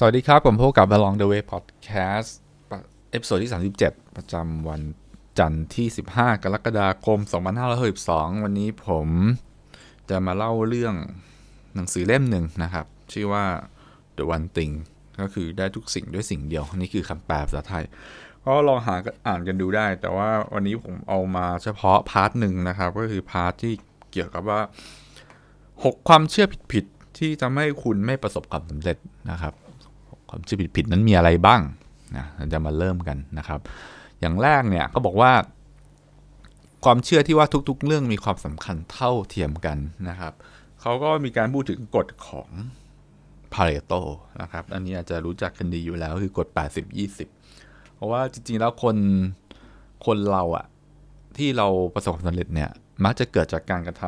สวัสดีครับ ผมพบกับ Along the Way Podcast episode ที่ 37 ประจำวันจันทร์ที่ 15 กรกฎาคม 2562 วันนี้ผมจะมาเล่าเรื่องหนังสือเล่มหนึ่งนะครับ ชื่อว่า The One Thing ก็คือได้ทุกสิ่งด้วยสิ่งเดียว นี่คือคำแปลภาษาไทย ก็ลองหาอ่านกันดูได้ แต่ว่าวันนี้ผมเอามาเฉพาะ part หนึ่งนะครับ ก็คือ part ที่เกี่ยวกับว่า 6 ความเชื่อผิดๆที่ทำให้คุณไม่ประสบความสำเร็จนะครับ ความเชื่อผิดๆนั้นมีอะไรบ้างนะเราจะมาเริ่มกันนะครับ อย่างแรกเนี่ยก็บอกว่า ความเชื่อที่ว่าทุก ๆ เรื่องมีความสำคัญเท่าเทียมกันนะครับเขาก็มีการพูดถึงกฎของพาเรโตนะครับ อันนี้อาจจะรู้จักกันดีอยู่แล้วคือกฎ 80-20 เพราะว่าจริงๆแล้วคนคนเราอะที่เราประสบความสำเร็จเนี่ยมักจะเกิดจากการกระท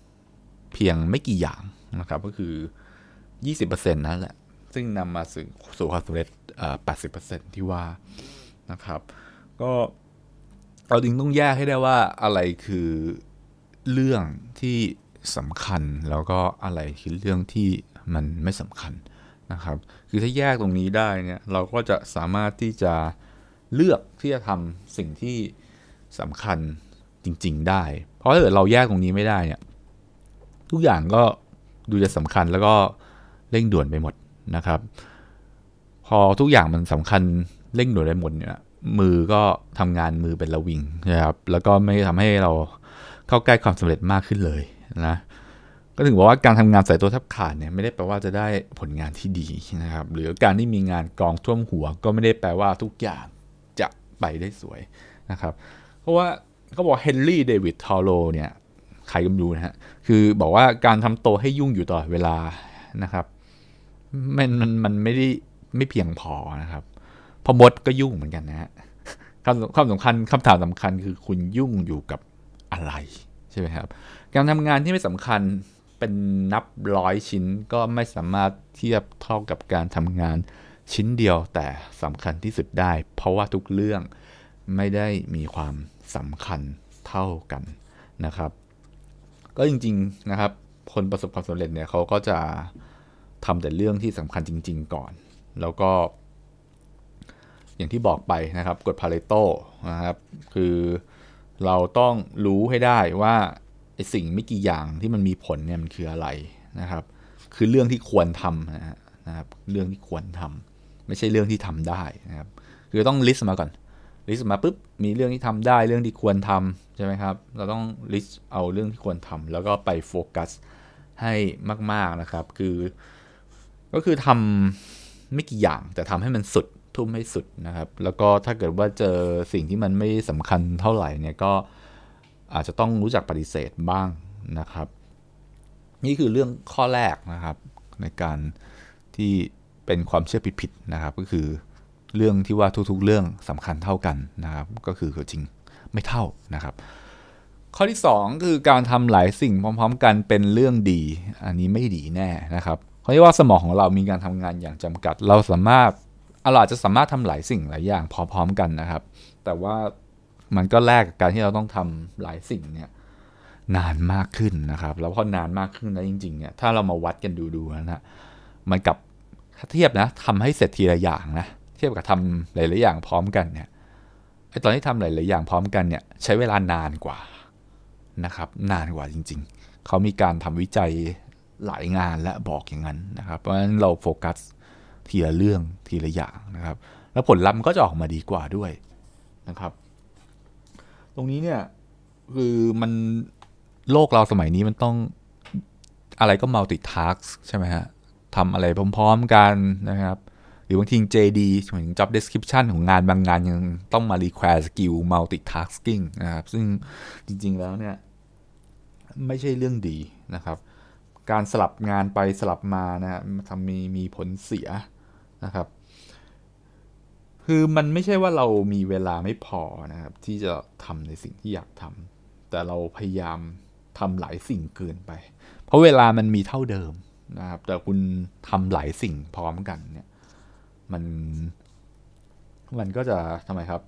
ำเพียงไม่กี่อย่างนะครับ ก็คือ 20%นั่นแหละ ซึ่งนำมาสู่สู่ความสำเร็จ80%ที่ว่านะครับ ก็เราจึงต้องแยกให้ได้ว่าอะไรคือเรื่องที่สำคัญแล้วก็อะไรคือเรื่องที่มันไม่สำคัญนะครับ คือถ้าแยกตรงนี้ได้เนี่ยเราก็จะสามารถที่จะเลือกที่จะทำสิ่งที่สำคัญจริง ๆ ได้ เพราะถ้าเกิดเราแยกตรงนี้ไม่ได้เนี่ยทุกอย่างก็ดูจะสำคัญแล้วก็เร่งด่วนไปหมด นะครับ พอทุกอย่างมันสำคัญเร่งด่วนไปหมดเนี่ยมือก็ทำงานมือเป็นระวิงนะครับแล้วก็ไม่ทำให้เราเข้าใกล้ความสำเร็จมากขึ้นเลยนะก็ถึงบอกว่าการทำงานใส่ตัวทับขาดเนี่ยไม่ได้แปลว่าจะได้ผลงานที่ดีนะครับ หรือการที่มีงานกองท่วมหัว ก็ไม่ได้แปลว่าทุกอย่างจะไปได้สวยนะครับ เพราะว่าเขาบอกเฮนรี่เดวิดทอโรเนี่ยใครก็ไม่รู้นะฮะคือบอกว่าการทำโตให้ยุ่งอยู่ตลอดเวลานะครับ มันมันมันไม่ได้ไม่เพียงพอนะครับพอมดก็ยุ่งเหมือนกันนะฮะคำความสำคัญคำถามสำคัญคือคุณยุ่งอยู่กับอะไรใช่ไหมครับ การทำงานที่ไม่สำคัญเป็นนับร้อยชิ้นก็ไม่สามารถเทียบเท่ากับการทำงานชิ้นเดียวแต่สำคัญที่สุดได้ เพราะว่าทุกเรื่องไม่ได้มีความสำคัญเท่ากันนะครับ ก็จริง ๆนะครับ คนประสบความสำเร็จเนี่ยเขาก็จะ ทำแต่เรื่องที่สำคัญจริง ๆ ก่อน แล้วก็ อย่างที่บอกไปนะครับกฎพาเรโตนะครับ คือเราต้องรู้ให้ได้ว่าไอ้สิ่งไม่กี่อย่างที่มันมีผลเนี่ยมันคืออะไรนะครับ คือเรื่องที่ควรทำนะครับ เรื่องที่ควรทำไม่ใช่เรื่องที่ทำได้นะครับ คือต้อง list มาก่อน list มาปุ๊บมีเรื่องที่ทำได้เรื่องที่ควรทำใช่ไหมครับ เราต้อง list เอาเรื่องที่ควรทำแล้วก็ไปโฟกัสให้มาก ๆนะครับ คือ ก็คือทำไม่กี่อย่างแต่ทำให้มันสุดทุ่มให้สุดนะครับ แล้วก็ถ้าเกิดว่าเจอสิ่งที่มันไม่สำคัญเท่าไหร่เนี่ยก็อาจจะต้องรู้จักปฏิเสธบ้างนะครับ นี่คือเรื่องข้อแรกนะครับ ในการที่เป็นความเชื่อผิดๆนะครับ ก็คือเรื่องที่ว่าทุกๆ เรื่องสำคัญเท่ากันนะครับ ก็คือจริงไม่เท่านะครับ ข้อที่ 2 คือการทำหลายสิ่งพร้อม ๆ กันเป็นเรื่องดี อันนี้ไม่ดีแน่นะครับ เขาเรียกว่าสมองของเรามีการทำงานอย่างจำกัด เราสามารถเราอาจจะสามารถทำหลายสิ่งหลายอย่างพร้อมๆกันนะครับ แต่ว่ามันก็แลกกับการที่เราต้องทำหลายสิ่งเนี่ยนานมากขึ้นนะครับ แล้วพอนานมากขึ้นแล้วจริงๆเนี่ยถ้าเรามาวัดกันดูๆนะมันกับเทียบนะทำให้เสร็จทีละอย่างนะเทียบกับทำหลายๆอย่างพร้อมกันเนี่ยไอตอนที่ทำหลายๆอย่างพร้อมกันเนี่ยใช้เวลานานกว่านะครับ นานกว่าจริง ๆ เขามีการทำวิจัย หลายงานและบอกอย่างนั้นนะครับ เพราะฉะนั้นเราโฟกัสทีละเรื่องทีละอย่างนะครับ แล้วผลลัพธ์ก็จะออกมาดีกว่าด้วยนะครับ ตรงนี้เนี่ยคือมันโลกเราสมัยนี้มันต้องอะไรก็ multitask ใช่ไหมฮะทำอะไรพร้อมๆกันนะครับ หรือบางที JD เหมือน job description ของงานบางงานยังต้องมา require skill multitasking นะครับ ซึ่งจริงๆแล้วเนี่ย ไม่ใช่เรื่องดีนะครับ การสลับงานไปสลับมานะฮะทำมีมีผลเสียนะครับ คือมันไม่ใช่ว่าเรามีเวลาไม่พอนะครับ ที่จะทำในสิ่งที่อยากทำแต่เราพยายามทำหลายสิ่งเกินไป เพราะเวลามันมีเท่าเดิมนะครับ แต่คุณทำหลายสิ่งพร้อมกันเนี่ย มันมันก็จะทำไมครับ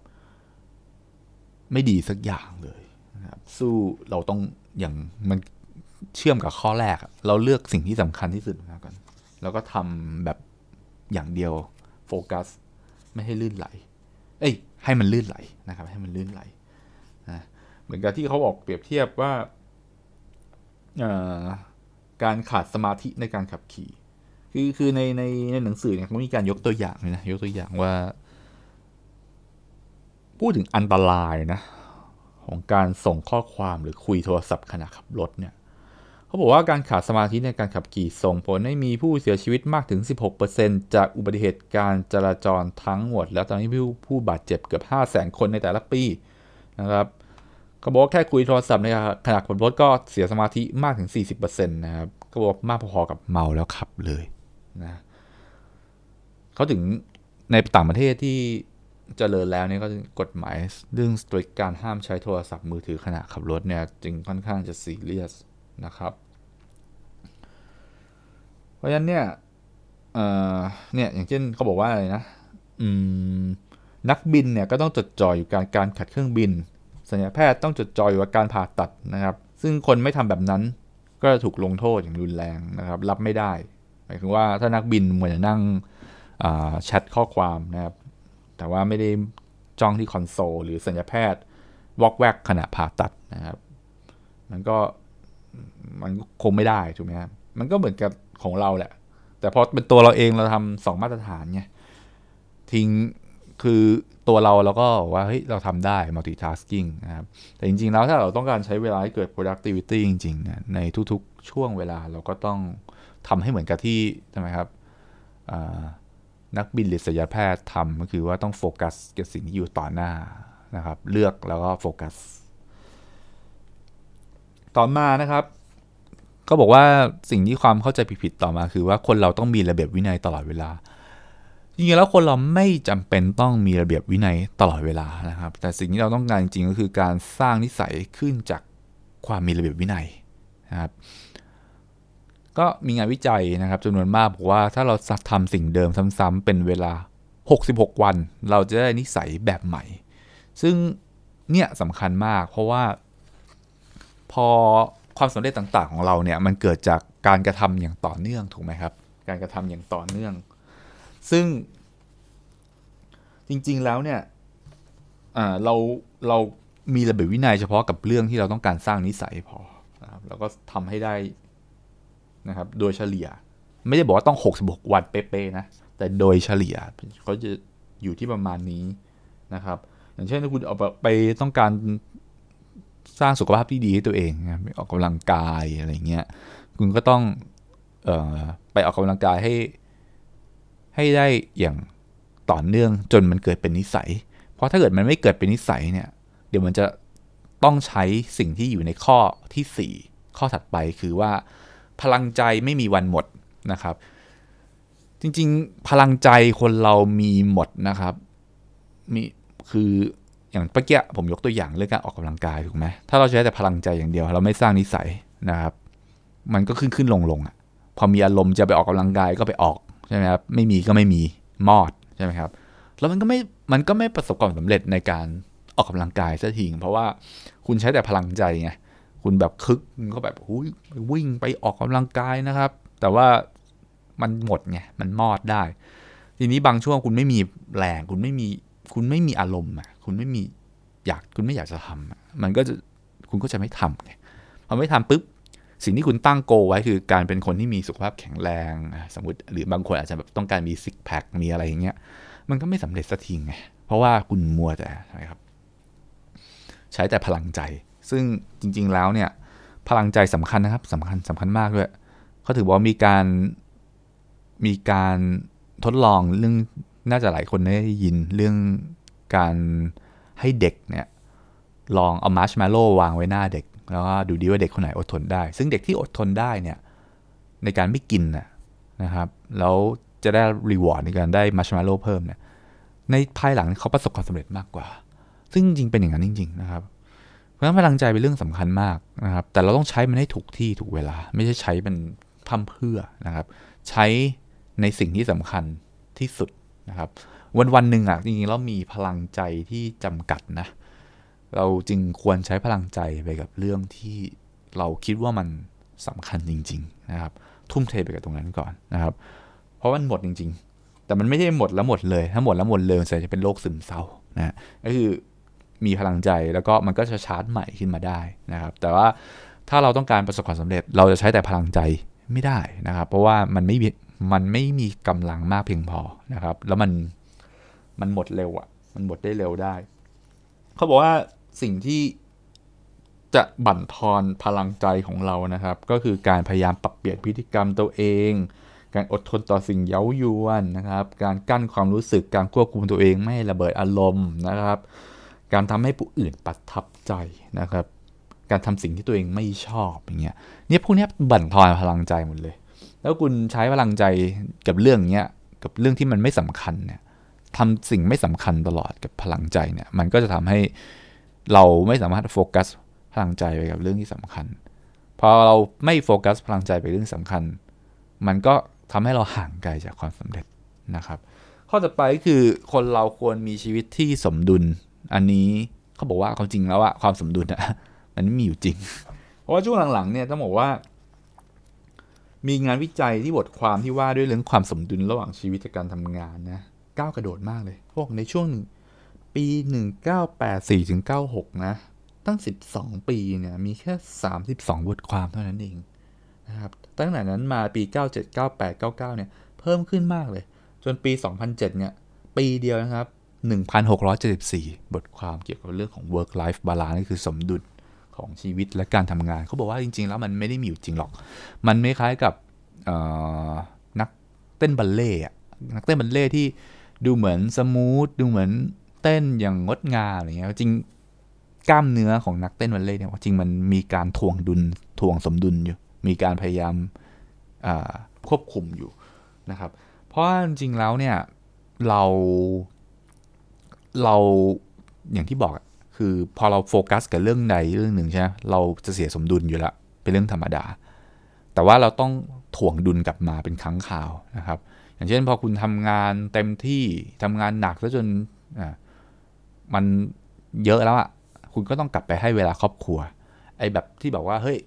ไม่ดีสักอย่างเลยนะครับ สู้เราต้องอย่างมัน เชื่อมกับข้อแรก เราเลือกสิ่งที่สำคัญที่สุดมาก่อนแล้วก็ทำแบบอย่างเดียวโฟกัส ไม่ให้ลื่นไหล เอ้ย ให้มันลื่นไหลนะครับ ให้มันลื่นไหลนะเหมือนกับที่เขาบอกเปรียบเทียบว่าการขาดสมาธิในการขับขี่ คือคือในในในหนังสือเนี่ยเขามีการยกตัวอย่างเลยนะยกตัวอย่างว่า พูดถึงอันตรายนะ ของการส่งข้อความหรือคุยโทรศัพท์ขณะขับรถเนี่ย เขาบอกว่าการขาดสมาธิในการขับขี่ส่งผลให้มีผู้เสียชีวิตมากถึง 16%จากอุบัติเหตุการจราจรทั้งหมด แล้วตอนนี้ผู้ผู้บาดเจ็บเกือบ 5 0 0 0 0 0 คนในแต่ละปีนะครับเขาบอกแค่คุยโทรศัพท์ในขณะขับรถก็เสียสมาธิมากถึง 40%นะครับก็บอกมากพอๆกับเมาแล้วขับเลยนะเขาถึงในต่างประเทศที่จเจริญแล้วเนี่ยก็กฎหมายเรื่องสตรีกการห้ามใช้โทรศัพท์มือถือขณะขับรถเนี่ยจึงค่อนข้างจะซีเรียส นะครับ เพราะฉะนั้นเนี่ยเนี่ยอย่างเช่นเขาบอกว่าอะไรนะนักบินเนี่ยก็ต้องจดจ่ออยู่การการขัดเครื่องบินสัญญาแพทย์ต้องจดจ่ออยู่กับการผ่าตัดนะครับ ซึ่งคนไม่ทำแบบนั้นก็จะถูกลงโทษอย่างรุนแรงนะครับ รับไม่ได้หมายถึงว่าถ้านักบินเหมือนจะนั่งแชทข้อความนะครับ แต่ว่าไม่ได้จ้องที่คอนโซลหรือสัญญาแพทย์วอกแวกขณะผ่าตัดนะครับ มันก็ มันคงไม่ได้ถูกไหมครับมันก็เหมือนกับของเราแหละ แต่พอเป็นตัวเราเองเราทำสองมาตรฐานไงทิ้งคือตัวเราเราก็ว่าเฮ้ยเราทำได้ multitasking นะครับแต่จริง ๆ แล้วถ้าเราต้องการใช้เวลาให้เกิด productivity จริงๆนในทุกๆ ช่วงเวลาเราก็ต้องทำให้เหมือนกับที่ใช่ไหมครับนักบินหรือศัลยแพทย์ทำก็คือว่าต้องโฟกัสกับสิ่งที่อยู่ต่อหน้านะครับ เลือกแล้วก็โฟกัส ต่อมานะครับก็บอกว่าสิ่งที่ความเข้าใจผิดๆต่อมา คือว่าคนเราต้องมีระเบียบวินัยตลอดเวลาจริงๆแล้วคนเราไม่จำเป็นต้องมีระเบียบวินัยตลอดเวลานะครับ แต่สิ่งที่เราต้องการจริงๆก็คือการสร้างนิสัยขึ้นจากความมีระเบียบวินัยนะครับ ก็มีงานวิจัยนะครับจำนวนมากบอกว่าถ้าเราทำสิ่งเดิมซ้ำๆเป็นเวลา 66 วัน เราจะได้นิสัยแบบใหม่ ซึ่งเนี่ยสำคัญมากเพราะว่า พอความสำเร็จต่างๆของเราเนี่ยมันเกิดจากการกระทำอย่างต่อเนื่องถูกไหมครับ การกระทำอย่างต่อเนื่อง ซึ่งจริงๆแล้วเนี่ยเราเรามีระเบียบวินัยเฉพาะกับเรื่องที่เราต้องการสร้างนิสัยพอนะครับแล้วก็ทำให้ได้นะครับ โดยเฉลี่ย ไม่ได้บอกว่าต้อง 66 วันเป๊ะๆนะ แต่โดยเฉลี่ยเขาจะอยู่ที่ประมาณนี้นะครับ อย่างเช่นถ้าคุณเอาไปต้องการ สร้างสุขภาพที่ดีให้ตัวเองนะออกกำลังกายอะไรเงี้ยคุณก็ต้องออไปออกกำลังกายให้ ให้ได้อย่างต่อเนื่องจนมันเกิดเป็นนิสัย เพราะถ้าเกิดมันไม่เกิดเป็นนิสัยเนี่ย เดี๋ยวมันจะต้องใช้สิ่งที่อยู่ในข้อที่ 4 ข้อถัดไปคือว่า พลังใจไม่มีวันหมดนะครับ จริงๆ พลังใจคนเรามีหมดนะครับ มีคือ อย่างเมื่อกี้ผมยกตัวอย่างเรื่องการออกกำลังกายถูกไหมถ้าเราใช้แต่พลังใจอย่างเดียว เราไม่สร้างนิสัยนะครับ มันก็ขึ้นขึ้นลงลงอะพอมีอารมณ์จะไปออกกำลังกายก็ไปออกใช่ไหมครับไม่มีก็ไม่มีมอดใช่ไหมครับ แล้วมันก็ไม่มันก็ไม่ประสบความสำเร็จในการออกกำลังกายซะทีเพราะว่าคุณใช้แต่พลังใจไงคุณแบบคึกก็แบบหุยวิ่งไปออกกำลังกายนะครับ แต่ว่ามันหมดไงมันมอดได้ ทีนี้บางช่วงคุณไม่มีแรงคุณไม่มีคุณไม่มีอารมณ์อะ คุณไม่มีอยากคุณไม่อยากจะทำมันก็จะคุณก็จะไม่ทำไงพอไม่ทำปุ๊บสิ่งที่คุณตั้งโกไว้คือการเป็นคนที่มีสุขภาพแข็งแรง สมมติหรือบางคนอาจจะแบบต้องการมีซิกแพคมีอะไรอย่างเงี้ย มันก็ไม่สำเร็จสักทีไงเพราะว่าคุณมัวแต่ใช่ครับ ใช้แต่พลังใจ ซึ่งจริง ๆแล้วเนี่ย พลังใจสำคัญนะครับสำคัญสำคัญมากด้วยเขาถือว่ามีการมีการทดลองเรื่องน่าจะหลายคนได้ยินเรื่อง การให้เด็กเนี่ยลองเอามาร์ชแมลโล่วางไว้หน้าเด็ก แล้วก็ดูดีว่าเด็กคนไหนอดทนได้ ซึ่งเด็กที่อดทนได้เนี่ยในการไม่กินนะครับ แล้วจะได้รีวอร์ดในการได้มัชมาโลเพิ่มเนี่ยในภายหลังเขาประสบความสำเร็จมากกว่า ซึ่งจริงเป็นอย่างนั้นจริง ๆ นะครับ เพราะฉะนั้นพลังใจเป็นเรื่องสำคัญมากนะครับ แต่เราต้องใช้มันให้ถูกที่ถูกเวลา ไม่ใช่ใช้มันทำเพื่อนะครับ ใช้ในสิ่งที่สำคัญที่สุดนะครับ วันวันหนึ่งอะจริงๆเรามีพลังใจที่จำกัดนะ เราจึงควรใช้พลังใจไปกับเรื่องที่เราคิดว่ามันสำคัญจริง ๆ นะครับ ทุ่มเทไปกับตรงนั้นก่อนนะครับ เพราะมันหมดจริง ๆ แต่มันไม่ได้หมดแล้วหมดเลย ถ้าหมดแล้วหมดเลยมันจะเป็นโรคซึมเศร้านะก็คือมีพลังใจแล้วก็มันก็จะชาร์จใหม่ขึ้นมาได้นะครับ แต่ว่าถ้าเราต้องการประสบความสำเร็จ เราจะใช้แต่พลังใจไม่ได้นะครับ เพราะว่ามันไม่มันไม่มีกำลังมากเพียงพอนะครับ แล้วมัน มันหมดเร็วอะ่ะ มันหมดได้เร็วได้ เขาบอกว่าสิ่งที่จะบั่นทอนพลังใจของเรานะครับ ก็คือการพยายามปรับเปลี่ยนพฤติกรรมตัวเอง การอดทนต่อสิ่งเย้ายวนนะครับ การกั้นความรู้สึกการควบคุมตัวเองไม่ระเบิดอารมณ์นะครับ การทำให้ผู้อื่นประทับใจนะครับ การทำสิ่งที่ตัวเองไม่ชอบอย่างเงี้ยเนี่ยพวกนี้บั่นทอนพลังใจหมดเลย แล้วคุณใช้พลังใจกับเรื่องเนี้ยกับเรื่องที่มันไม่สำคัญเนี่ย ทำสิ่งไม่สำคัญตลอดกับพลังใจเนี่ย มันก็จะทำให้เราไม่สามารถโฟกัสพลังใจไปกับเรื่องที่สำคัญ พอเราไม่โฟกัสพลังใจไปเรื่องสำคัญ มันก็ทำให้เราห่างไกลจากความสำเร็จนะครับ ข้อต่อไปคือคนเราควรมีชีวิตที่สมดุล อันนี้เขาบอกว่าความจริงแล้วอะความสมดุลอะมันไม่มีอยู่จริง เพราะว่าช่วงหลังๆเนี่ยต้องบอกว่า มีงานวิจัยที่บทความที่ว่าด้วยเรื่องความสมดุลระหว่างชีวิตกับการทำงานนะ ก้าวกระโดดมากเลยพวกในช่วงปี 1984ถึง96 นะ ตั้ง 12 ปีเนี่ยมีแค่ 32 บทความเท่านั้นเองนะครับตั้งแต่นั้นมาปี 97 98 99 เนี่ย เพิ่มขึ้นมากเลย จนปี 2007 เนี่ย ปีเดียวนะครับ 1,674 บทความเกี่ยวกับเรื่องของ work life balance นี่คือสมดุลของชีวิตและการทำงาน เขาบอกว่าจริง ๆ แล้วมันไม่ได้มีอยู่จริงหรอก มันไม่คล้ายกับนักเต้นบัลเลต์นักเต้นบัลเลต์ที่ ดูเหมือน smooth ดูเหมือนเต้นอย่างงดงามอะไรเงี้ยจริงกล้ามเนื้อของนักเต้นบัลเลต์เนี่ยจริงมันมีการถ่วงดุลถ่วงสมดุลอยู่ มีการพยายามควบคุมอยู่นะครับ เพราะจริงแล้วเนี่ยเราเราอย่างที่บอกคือพอเราโฟกัสกับเรื่องใดเรื่องหนึ่งใช่ไหมเราจะเสียสมดุลอยู่แล้วเป็นเรื่องธรรมดา แต่ว่าเราต้องถ่วงดุลกลับมาเป็นครั้งข่าวนะครับ อย่างเช่นพอคุณทำงานเต็มที่ทำงานหนักซะจนมันเยอะแล้วอะคุณก็ต้องกลับไปให้เวลาครอบครัว ไอ้แบบที่บอกว่าเฮ้ย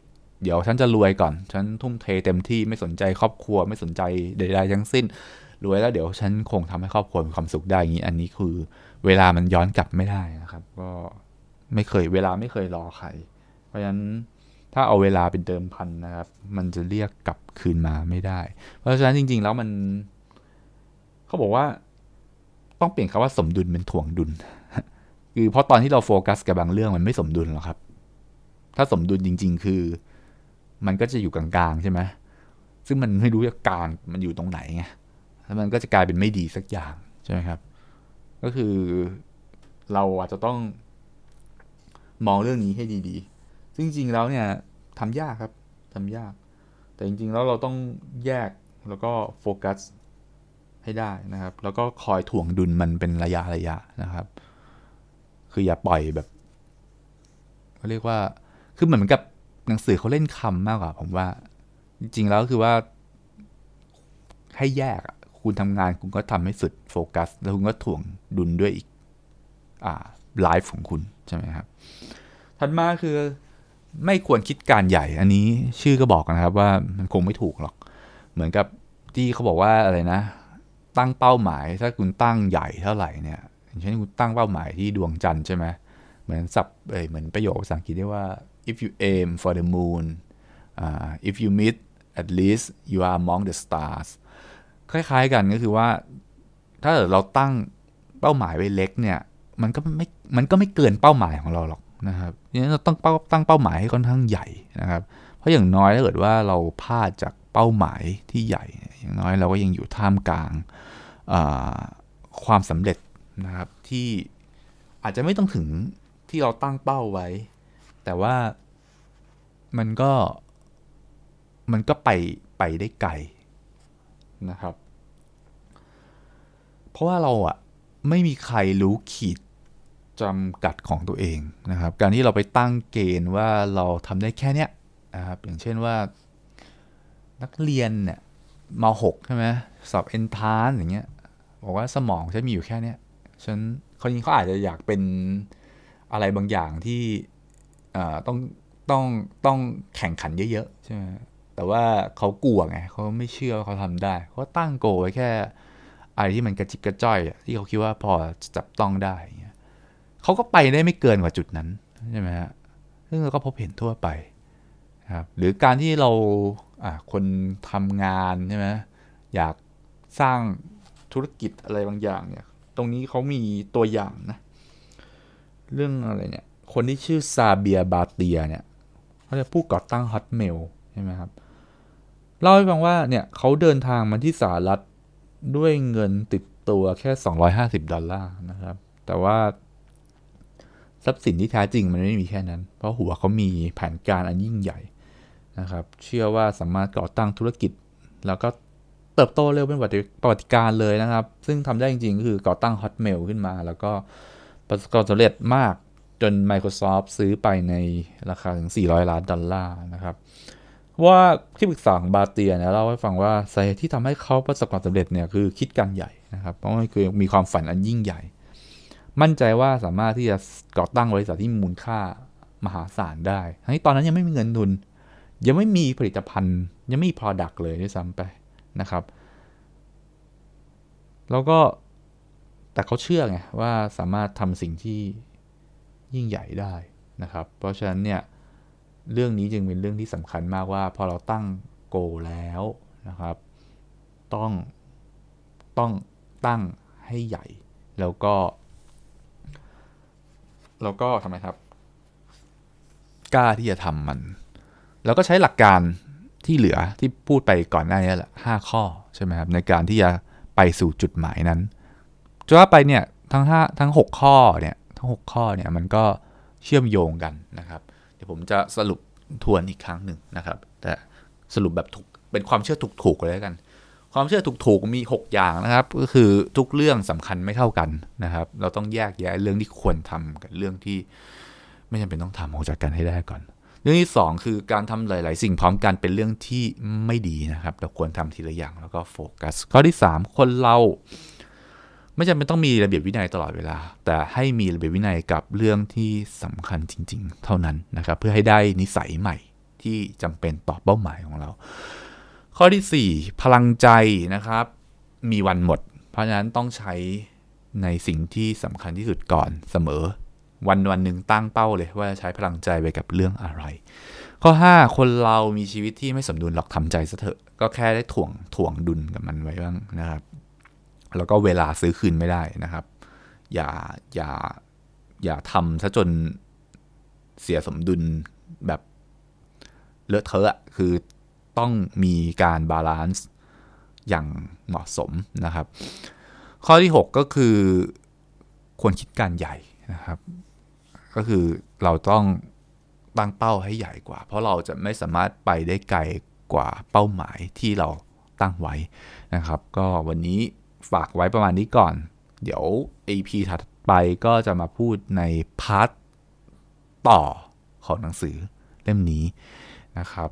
เดี๋ยวฉันจะรวยก่อน ฉันทุ่มเทเต็มที่ไม่สนใจครอบครัว ไม่สนใจใดๆทั้งสิ้น รวยแล้วเดี๋ยวฉันคงทำให้ครอบครัวมีความสุขได้อย่างนี้ อันนี้คือเวลามันย้อนกลับไม่ได้นะครับ ก็ไม่เคยเวลาไม่เคยรอใคร เพราะฉะนั้นถ้าเอาเวลาเป็นเดิมพันนะครับ มันจะเรียกกลับคืนมาไม่ได้ เพราะฉะนั้นจริง ๆ แล้วมัน เขาบอกว่าต้องเปลี่ยนคำว่าสมดุลเป็นถ่วงดุล คือเพราะตอนที่เราโฟกัสกับบางเรื่องมันไม่สมดุลหรอกครับ ถ้าสมดุลจริง ๆ คือ มันก็จะอยู่กลางๆใช่ไหมซึ่งมันไม่รู้จะกลางมันอยู่ตรงไหนไงแล้วมันก็จะกลายเป็นไม่ดีสักอย่างใช่ไหมครับ ก็คือเราอาจจะต้องมองเรื่องนี้ให้ดีๆ ซึ่งจริงๆแล้วเนี่ยทำยากครับทำยาก แต่จริงๆแล้วเราต้องแยกแล้วก็โฟกัส ให้ได้นะครับ แล้วก็คอยถ่วงดุลมันเป็นระยะระยะนะครับ คืออย่าปล่อยแบบเขาเรียกว่า คือเหมือนกับหนังสือเขาเล่นคำมากกว่า ผมว่า จริงๆแล้วคือว่า ให้แยกคุณทำงานคุณก็ทำให้สุดโฟกัส แล้วคุณก็ถ่วงดุลด้วยอีก อ่าไลฟ์ของคุณใช่ไหมครับ ถัดมาคือไม่ควรคิดการใหญ่ อันนี้ชื่อก็บอกนะครับว่ามันคงไม่ถูกหรอก เหมือนกับที่เขาบอกว่าอะไรนะ ตั้งเป้าหมาย ถ้าคุณตั้งใหญ่เท่าไหร่เนี่ยอย่างเช่นคุณตั้งเป้าหมายที่ดวงจันทร์ใช่ไหมเหมือนสับเอยเหมือนประโยคภาษาอังกฤษที่ว่า if you aim for the moon uh, if you meet at least you are among the stars คล้ายๆกันก็คือว่า ถ้าเราตั้งเป้าหมายไว้เล็กเนี่ย มันก็ไม่ มันก็ไม่เกินเป้าหมายของเราหรอกนะครับดังนั้นเราต้องเป้าตั้งเป้าหมายให้ค่อนข้างใหญ่นะครับ เพราะอย่างน้อยถ้าเกิดว่าเราพลาดจากเป้าหมายที่ใหญ่ อย่างน้อยเราก็ยังอยู่ท่ามกลาง ความสำเร็จนะครับที่อาจจะไม่ต้องถึงที่เราตั้งเป้าไว้ แต่ว่ามันก็มันก็ไปไปได้ไกลนะครับ เพราะว่าเราอะไม่มีใครรู้ขีดจำกัดของตัวเองนะครับ การที่เราไปตั้งเกณฑ์ว่าเราทำได้แค่เนี้ยนะครับอย่างเช่นว่านักเรียนเนี่ยมาหกใช่ไหมสอบเอนทานอย่างเงี้ย บอกว่าสมองฉันมีอยู่แค่เนี้ยฉันคนนี้เขาอาจจะอยากเป็นอะไรบางอย่างที่ต้องต้องต้องแข่งขันเยอะๆใช่ไหมแต่ว่าเขากลัวไงเขาไม่เชื่อเขาทำได้เขาตั้งโกไว้แค่อะไรที่มันกระจิบกระจ้อยที่เขาคิดว่าพอจับต้องได้เขาก็ไปได้ไม่เกินกว่าจุดนั้นใช่ไหมฮะซึ่งเราก็พบเห็นทั่วไปครับหรือการที่เราคนทำงานใช่ไหมอยากสร้าง ธุรกิจอะไรบางอย่างเนี่ย ตรงนี้เขามีตัวอย่างนะ เรื่องอะไรเนี่ย คนที่ชื่อซาเบียบาเตียเนี่ยเขาจะผู้ก่อตั้งฮอตเมลใช่ไหมครับ เล่าให้ฟังว่าเนี่ยเขาเดินทางมาที่สหรัฐด้วยเงินติดตัวแค่ 250 ดอลลาร์นะครับ แต่ว่าทรัพย์สินที่แท้จริงมันไม่มีแค่นั้น เพราะหัวเขามีแผนการอันยิ่งใหญ่นะครับ เชื่อว่าสามารถก่อตั้งธุรกิจ แล้วก็ เติบโตเร็วเป็นประวัติการเลยนะครับ ซึ่งทำได้จริงๆก็คือก่อตั้ง Hotmail ขึ้นมา แล้วก็ประสบความสำเร็จมากจน Microsoft ซื้อไปในราคาถึง 400 ล้านดอลลาร์นะครับ ว่าที่ปรึกษาของบาเตียเนี่ยเล่าให้ฟังว่าสาเหตุที่ทำให้เขาประสบความสำเร็จเนี่ยคือคิดการใหญ่นะครับ เพราะว่าคือมีความฝันอันยิ่งใหญ่ มั่นใจว่าสามารถที่จะก่อตั้งบริษัทที่มีมูลค่ามหาศาลได้ทั้งที่ตอนนั้นยังไม่มีเงินทุน ยังไม่มีผลิตภัณฑ์ ยังไม่มี Product เลยด้วยซ้ำไป นะครับ แล้วก็แต่เขาเชื่อไงว่าสามารถทำสิ่งที่ยิ่งใหญ่ได้นะครับ เพราะฉะนั้นเนี่ยเรื่องนี้จึงเป็นเรื่องที่สำคัญมากว่าพอเราตั้งโกแล้วนะครับ ต้องต้องตั้งให้ใหญ่ แล้วก็ แล้วก็ทำไมครับ กล้าที่จะทำมัน แล้วก็ใช้หลักการ ที่เหลือที่พูดไปก่อนหน้านี้แหละห้าข้อใช่ไหมครับในการที่จะไปสู่จุดหมายนั้นจะว่าไปเนี่ยทั้งห้าทั้งหกข้อเนี่ยทั้งหกข้อเนี่ยมันก็เชื่อมโยงกันนะครับ เดี๋ยวผมจะสรุปทวนอีกครั้งหนึ่งนะครับ แต่สรุปแบบถูกเป็นความเชื่อถูกๆเลยกัน ความเชื่อถูกๆมี 6 อย่างนะครับ ก็คือทุกเรื่องสำคัญไม่เท่ากันนะครับ เราต้องแยกแยะเรื่องที่ควรทำกับเรื่องที่ไม่จำเป็นต้องทำออกจากกันให้ได้ก่อน รื่องที่ 2 คือการทำหลาย ๆ สิ่งพร้อมกันเป็นเรื่องที่ไม่ดีนะครับ เราควรทำทีละอย่างแล้วก็โฟกัส ข้อที่ 3 คนเรา ไม่จำเป็นต้องมีระเบียบวินัยตลอดเวลา แต่ให้มีระเบียบวินัยกับเรื่องที่สำคัญจริง ๆ เท่านั้นนะครับ เพื่อให้ได้นิสัยใหม่ที่จำเป็นต่อเป้าหมายของเรา ข้อที่ 4 พลังใจนะครับ มีวันหมด เพราะฉะนั้นต้องใช้ในสิ่งที่สำคัญที่สุดก่อนเสมอ วันวันหนึ่งตั้งเป้าเลยว่าจะใช้พลังใจไปกับเรื่องอะไร ข้อ 5 คนเรามีชีวิตที่ไม่สมดุลหรอกทำใจซะเถอะ ก็แค่ได้ถ่วงถ่วงดุลกับมันไว้บ้างนะครับ แล้วก็เวลาซื้อคืนไม่ได้นะครับ อย่าอย่าอย่าทำซะจนเสียสมดุลแบบเลอะเทอะคือต้องมีการ balance อย่างเหมาะสมนะครับ ข้อที่ 6 ก็คือควรคิดการใหญ่นะครับ ก็คือเราต้องตั้งเป้าให้ใหญ่กว่า เพราะเราจะไม่สามารถไปได้ไกลกว่าเป้าหมายที่เราตั้งไว้นะครับ ก็วันนี้ฝากไว้ประมาณนี้ก่อน เดี๋ยว EP ถัดไปก็จะมาพูดใน part ต่อของหนังสือเล่มนี้นะครับ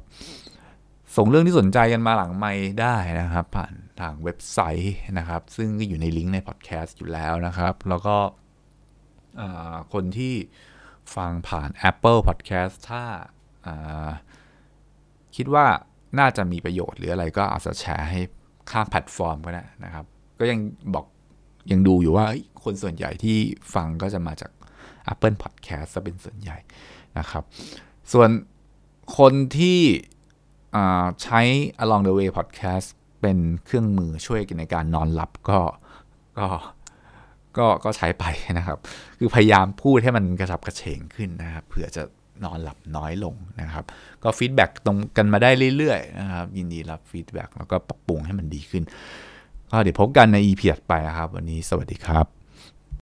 ส่งเรื่องที่สนใจกันมาหลังไมค์ได้นะครับ ผ่านทางเว็บไซต์นะครับ ซึ่งก็อยู่ในลิงก์ในพอดแคสต์อยู่แล้วนะครับ แล้วก็คนที่ ฟังผ่าน Apple Podcast ถ้าคิดว่าน่าจะมีประโยชน์หรืออะไรก็อาจจะแชร์ให้ข้ามแพลตฟอร์มก็ได้นะครับ ก็ยังบอกยังดูอยู่ว่าคนส่วนใหญ่ที่ฟังก็จะมาจาก Apple Podcast จะเป็นส่วนใหญ่นะครับ ส่วนคนที่ใช้ Along the Way Podcast เป็นเครื่องมือช่วยกันในการนอนหลับก็ก็ ก็ก็ใช้ไปนะครับ คือพยายามพูดให้มันกระสับกระเฉงขึ้นนะครับเผื่อจะนอนหลับน้อยลงนะครับ ก็ feedback ตรงกันมาได้เรื่อยๆนะครับยินดีรับ feedback แล้วก็ปรับปรุงให้มันดีขึ้น ก็เดี๋ยวพบกันใน EP ถัดไปนะครับ วันนี้สวัสดีครับ